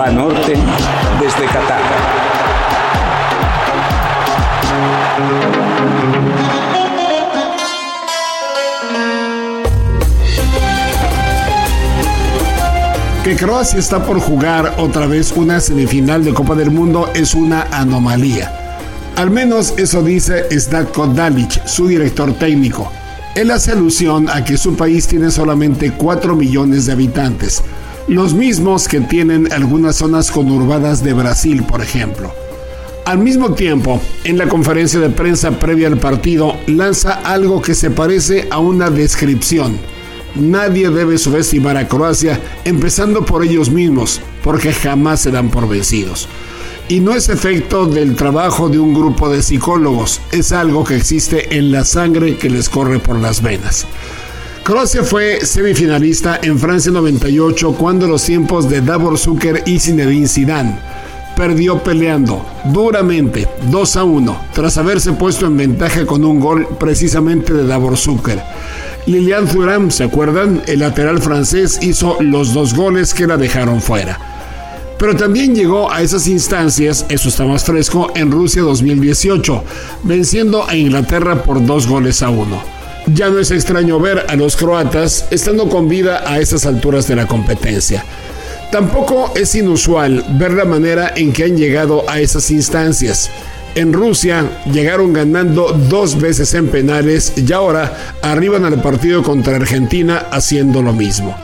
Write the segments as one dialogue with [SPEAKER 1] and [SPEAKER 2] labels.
[SPEAKER 1] Banorte desde Qatar.
[SPEAKER 2] Que Croacia está por jugar otra vez una semifinal de Copa del Mundo es una anomalía. Al menos eso dice Zlatko Dalic, su director técnico. Él hace alusión a que su país tiene solamente 4 millones de habitantes, los mismos que tienen algunas zonas conurbadas de Brasil, por ejemplo. Al mismo tiempo, en la conferencia de prensa previa al partido, lanza algo que se parece a una descripción Nadie debe subestimar a Croacia, empezando por ellos mismos, porque jamás se dan por vencidos. Y no es efecto del trabajo de un grupo de psicólogos, es algo que existe en la sangre que les corre por las venas. Croacia fue semifinalista en Francia 98 cuando los tiempos de Davor Zucker y Zinedine Zidane perdió peleando duramente 2 a 1 tras haberse puesto en ventaja con un gol precisamente de Davor Zucker. Lilian Thuram, ¿se acuerdan? El lateral francés hizo los dos goles que la dejaron fuera. Pero también llegó a esas instancias, eso está más fresco, en Rusia 2018, venciendo a Inglaterra por dos goles a uno. Ya no es extraño ver a los croatas estando con vida a esas alturas de la competencia. Tampoco es inusual ver la manera en que han llegado a esas instancias. En Rusia llegaron ganando dos veces en penales y ahora arriban al partido contra Argentina haciendo lo mismo.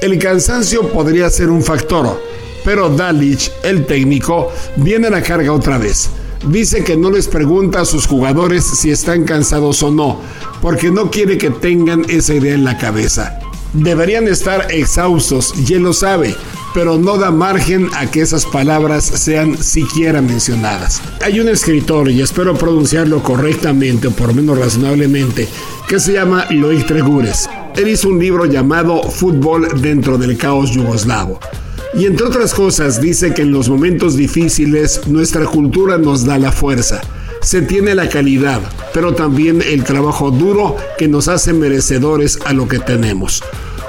[SPEAKER 2] El cansancio podría ser un factor, pero Dalic, el técnico, viene a la carga otra vez. Dice que no les pregunta a sus jugadores si están cansados o no, porque no quiere que tengan esa idea en la cabeza. Deberían estar exhaustos y él lo sabe, pero no da margen a que esas palabras sean siquiera mencionadas. Hay un escritor, y espero pronunciarlo correctamente o por menos razonablemente, que se llama Loic Tregures. Él hizo un libro llamado Fútbol dentro del caos yugoslavo. Y entre otras cosas dice que en los momentos difíciles nuestra cultura nos da la fuerza. Se tiene la calidad, pero también el trabajo duro que nos hace merecedores a lo que tenemos.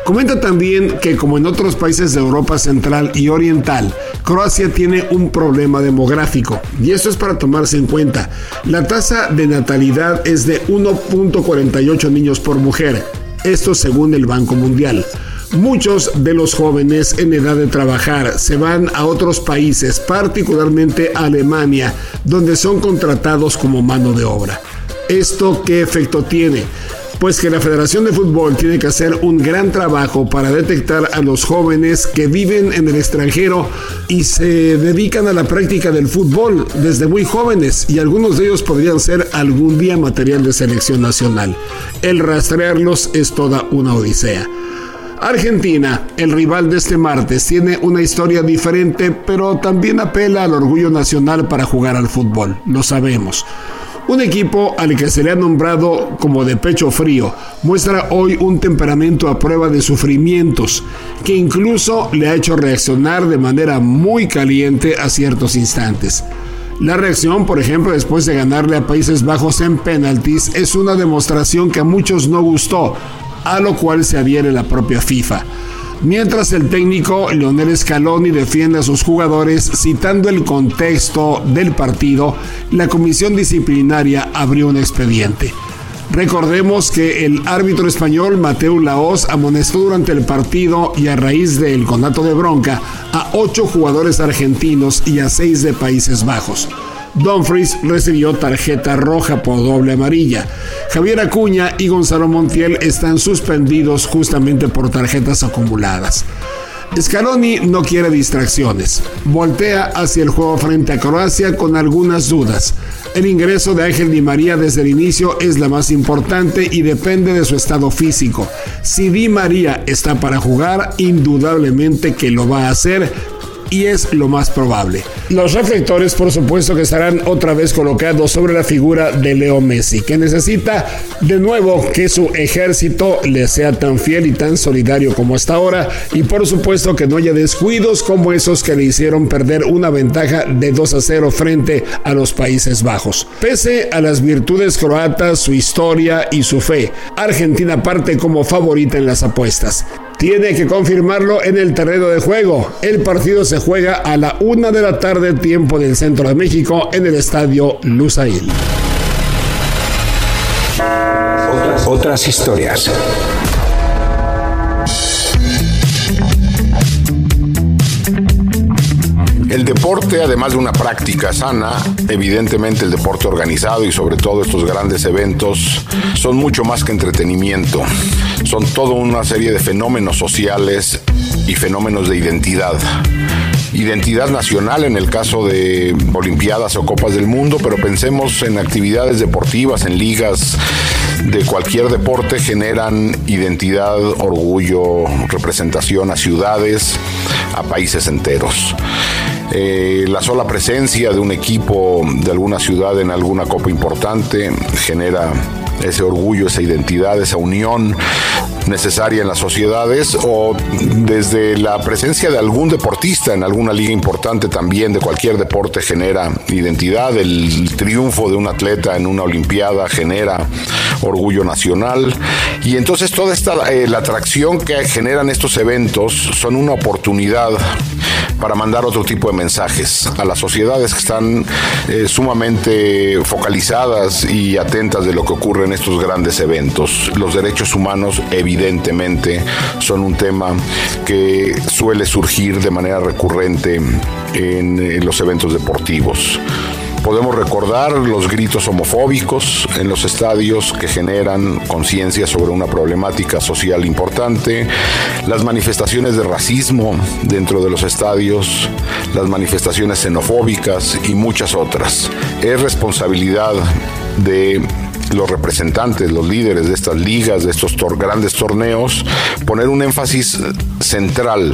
[SPEAKER 2] Comenta también que como en otros países de Europa Central y Oriental, Croacia tiene un problema demográfico y esto es para tomarse en cuenta. La tasa de natalidad es de 1.48 niños por mujer, esto según el Banco Mundial. Muchos de los jóvenes en edad de trabajar se van a otros países, particularmente Alemania, donde son contratados como mano de obra. ¿Esto qué efecto tiene? pues que la Federación de Fútbol tiene que hacer un gran trabajo para detectar a los jóvenes que viven en el extranjero y se dedican a la práctica del fútbol desde muy jóvenes y algunos de ellos podrían ser algún día material de selección nacional. El rastrearlos es toda una odisea. Argentina, el rival de este martes, tiene una historia diferente, pero también apela al orgullo nacional para jugar al fútbol, lo sabemos. Un equipo al que se le ha nombrado como de pecho frío muestra hoy un temperamento a prueba de sufrimientos que incluso le ha hecho reaccionar de manera muy caliente a ciertos instantes. La reacción, por ejemplo, después de ganarle a Países Bajos en penaltis, es una demostración que a muchos no gustó, a lo cual se adhiere la propia FIFA. Mientras el técnico Leonel Scaloni defiende a sus jugadores citando el contexto del partido, la comisión disciplinaria abrió un expediente. Recordemos que el árbitro español Mateo Laos amonestó durante el partido y a raíz del conato de bronca a ocho jugadores argentinos y a seis de Países Bajos. Dumfries recibió tarjeta roja por doble amarilla. Javier Acuña y Gonzalo Montiel están suspendidos justamente por tarjetas acumuladas. Scaloni no quiere distracciones. Voltea hacia el juego frente a Croacia con algunas dudas. El ingreso de Ángel Di María desde el inicio es la más importante y depende de su estado físico. Si Di María está para jugar, indudablemente que lo va a hacer, y es lo más probable. Los reflectores, por supuesto, que estarán otra vez colocados sobre la figura de Leo Messi, que necesita de nuevo que su ejército le sea tan fiel y tan solidario como hasta ahora, y por supuesto que no haya descuidos como esos que le hicieron perder una ventaja de 2 a 0 frente a los Países Bajos. Pese a las virtudes croatas, su historia y su fe, Argentina parte como favorita en las apuestas. Tiene que confirmarlo en el terreno de juego. El partido se juega a la una de la tarde, tiempo del centro de México, en el estadio Lusail.
[SPEAKER 1] Otras historias.
[SPEAKER 3] El deporte, además de una práctica sana, evidentemente el deporte organizado y sobre todo estos grandes eventos son mucho más que entretenimiento. Son toda una serie de fenómenos sociales y fenómenos de identidad identidad nacional en el caso de Olimpiadas o Copas del Mundo, pero pensemos en actividades deportivas, en ligas de cualquier deporte, generan identidad, orgullo, representación a ciudades, a países enteros. Eh, la sola presencia de un equipo de alguna ciudad en alguna copa importante genera ese orgullo, esa identidad, esa unión necesaria en las sociedades o desde la presencia de algún deportista en alguna liga importante también de cualquier deporte genera identidad, el triunfo de un atleta en una olimpiada genera orgullo nacional y entonces toda esta eh, la atracción que generan estos eventos son una oportunidad para mandar otro tipo de mensajes a las sociedades que están eh, sumamente focalizadas y atentas de lo que ocurre en estos grandes eventos. Los derechos humanos evidentemente son un tema que suele surgir de manera recurrente en los eventos deportivos. Podemos recordar los gritos homofóbicos en los estadios que generan conciencia sobre una problemática social importante, las manifestaciones de racismo dentro de los estadios, las manifestaciones xenofóbicas y muchas otras. Es responsabilidad de los representantes, los líderes de estas ligas, de estos grandes torneos, poner un énfasis central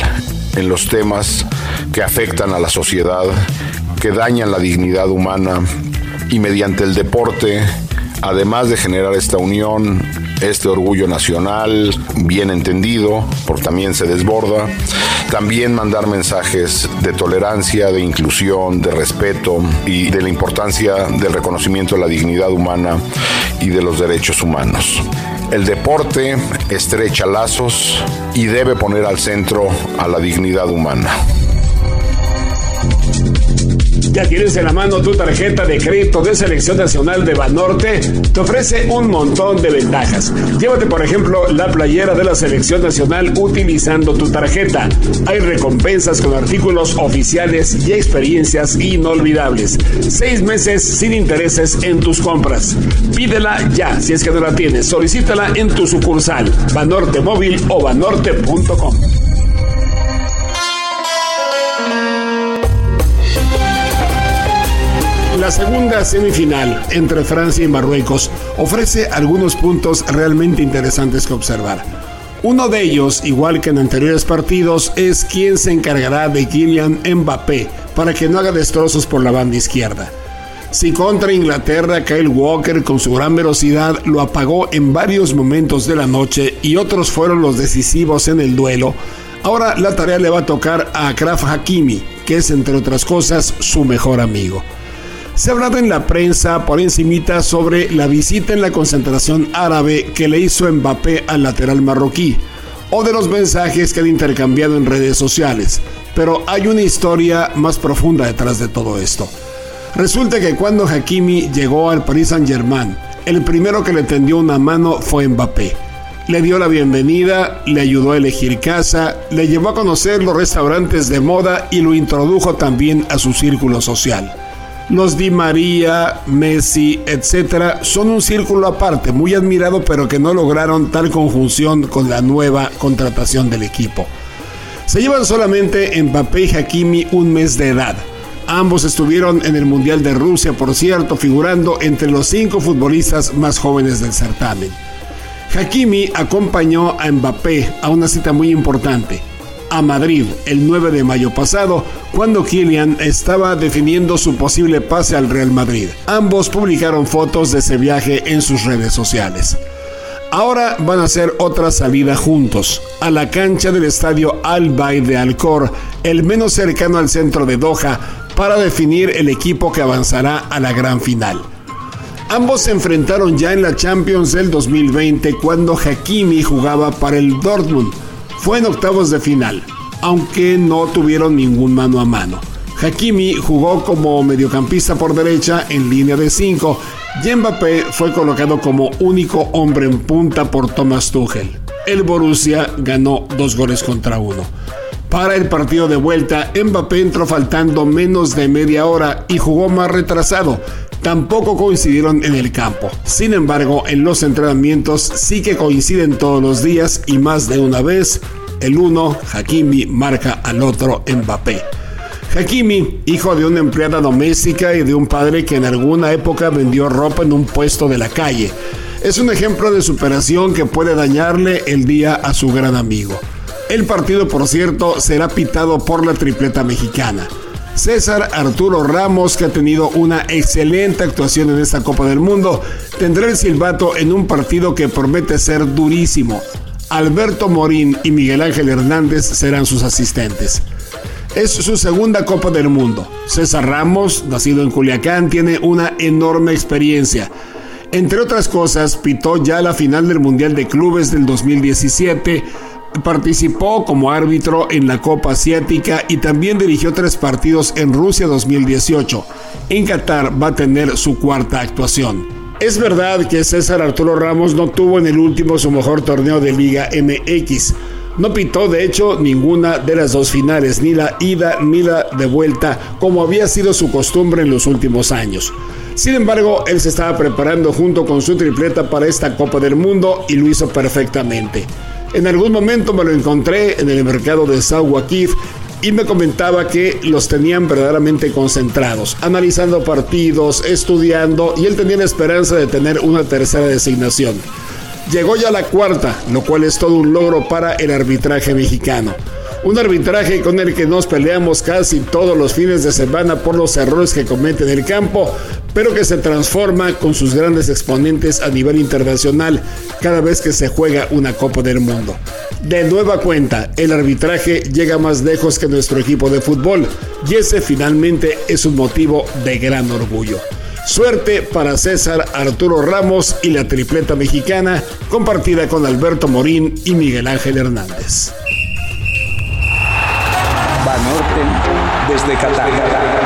[SPEAKER 3] en los temas que afectan a la sociedad que dañan la dignidad humana y mediante el deporte, además de generar esta unión, este orgullo nacional bien entendido, porque también se desborda, también mandar mensajes de tolerancia, de inclusión, de respeto y de la importancia del reconocimiento de la dignidad humana y de los derechos humanos. El deporte estrecha lazos y debe poner al centro a la dignidad humana.
[SPEAKER 2] ¿Ya tienes en la mano tu tarjeta de crédito de Selección Nacional de Banorte? Te ofrece un montón de ventajas. Llévate, por ejemplo, la playera de la Selección Nacional utilizando tu tarjeta. Hay recompensas con artículos oficiales y experiencias inolvidables. Seis meses sin intereses en tus compras. Pídela ya, si es que no la tienes. Solicítala en tu sucursal, Banorte Móvil o banorte.com. La segunda semifinal entre Francia y Marruecos ofrece algunos puntos realmente interesantes que observar. Uno de ellos, igual que en anteriores partidos, es quién se encargará de Kylian Mbappé para que no haga destrozos por la banda izquierda. Si contra Inglaterra Kyle Walker con su gran velocidad lo apagó en varios momentos de la noche y otros fueron los decisivos en el duelo, ahora la tarea le va a tocar a Akraf Hakimi, que es entre otras cosas su mejor amigo. Se ha hablado en la prensa por encimita sobre la visita en la concentración árabe que le hizo Mbappé al lateral marroquí o de los mensajes que han intercambiado en redes sociales, pero hay una historia más profunda detrás de todo esto. Resulta que cuando Hakimi llegó al Paris Saint-Germain, el primero que le tendió una mano fue Mbappé. Le dio la bienvenida, le ayudó a elegir casa, le llevó a conocer los restaurantes de moda y lo introdujo también a su círculo social. Los Di María, Messi, etcétera, son un círculo aparte, muy admirado, pero que no lograron tal conjunción con la nueva contratación del equipo. Se llevan solamente Mbappé y Hakimi un mes de edad. Ambos estuvieron en el Mundial de Rusia, por cierto, figurando entre los cinco futbolistas más jóvenes del certamen. Hakimi acompañó a Mbappé a una cita muy importante, a Madrid el 9 de mayo pasado, cuando Kylian estaba definiendo su posible pase al Real Madrid. Ambos publicaron fotos de ese viaje en sus redes sociales. Ahora van a hacer otra salida juntos, a la cancha del estadio Al Bayt de Alcor, el menos cercano al centro de Doha, para definir el equipo que avanzará a la gran final. Ambos se enfrentaron ya en la Champions del 2020 cuando Hakimi jugaba para el Dortmund fue en octavos de final, aunque no tuvieron ningún mano a mano. Hakimi jugó como mediocampista por derecha en línea de 5 y Mbappé fue colocado como único hombre en punta por Thomas Tuchel. El Borussia ganó dos goles contra uno. Para el partido de vuelta, Mbappé entró faltando menos de media hora y jugó más retrasado. Tampoco coincidieron en el campo. Sin embargo, en los entrenamientos sí que coinciden todos los días y más de una vez. El uno, Hakimi, marca al otro Mbappé. Hakimi, hijo de una empleada doméstica y de un padre que en alguna época vendió ropa en un puesto de la calle. Es un ejemplo de superación que puede dañarle el día a su gran amigo. El partido, por cierto, será pitado por la tripleta mexicana. César Arturo Ramos, que ha tenido una excelente actuación en esta Copa del Mundo, tendrá el silbato en un partido que promete ser durísimo. Alberto Morín y Miguel Ángel Hernández serán sus asistentes. Es su segunda Copa del Mundo. César Ramos, nacido en Culiacán, tiene una enorme experiencia. Entre otras cosas, pitó ya la final del Mundial de Clubes del 2017, participó como árbitro en la Copa Asiática y también dirigió tres partidos en Rusia 2018. En Qatar va a tener su cuarta actuación. Es verdad que César Arturo Ramos no tuvo en el último su mejor torneo de Liga MX, no pitó de hecho ninguna de las dos finales, ni la ida ni la de vuelta, como había sido su costumbre en los últimos años. Sin embargo, él se estaba preparando junto con su tripleta para esta Copa del Mundo y lo hizo perfectamente. En algún momento me lo encontré en el mercado de Sauwakif y me comentaba que los tenían verdaderamente concentrados, analizando partidos, estudiando y él tenía la esperanza de tener una tercera designación. Llegó ya la cuarta, lo cual es todo un logro para el arbitraje mexicano. Un arbitraje con el que nos peleamos casi todos los fines de semana por los errores que comete en el campo, pero que se transforma con sus grandes exponentes a nivel internacional cada vez que se juega una Copa del Mundo. De nueva cuenta, el arbitraje llega más lejos que nuestro equipo de fútbol y ese finalmente es un motivo de gran orgullo. Suerte para César Arturo Ramos y la tripleta mexicana compartida con Alberto Morín y Miguel Ángel Hernández.
[SPEAKER 1] Desde Qatar.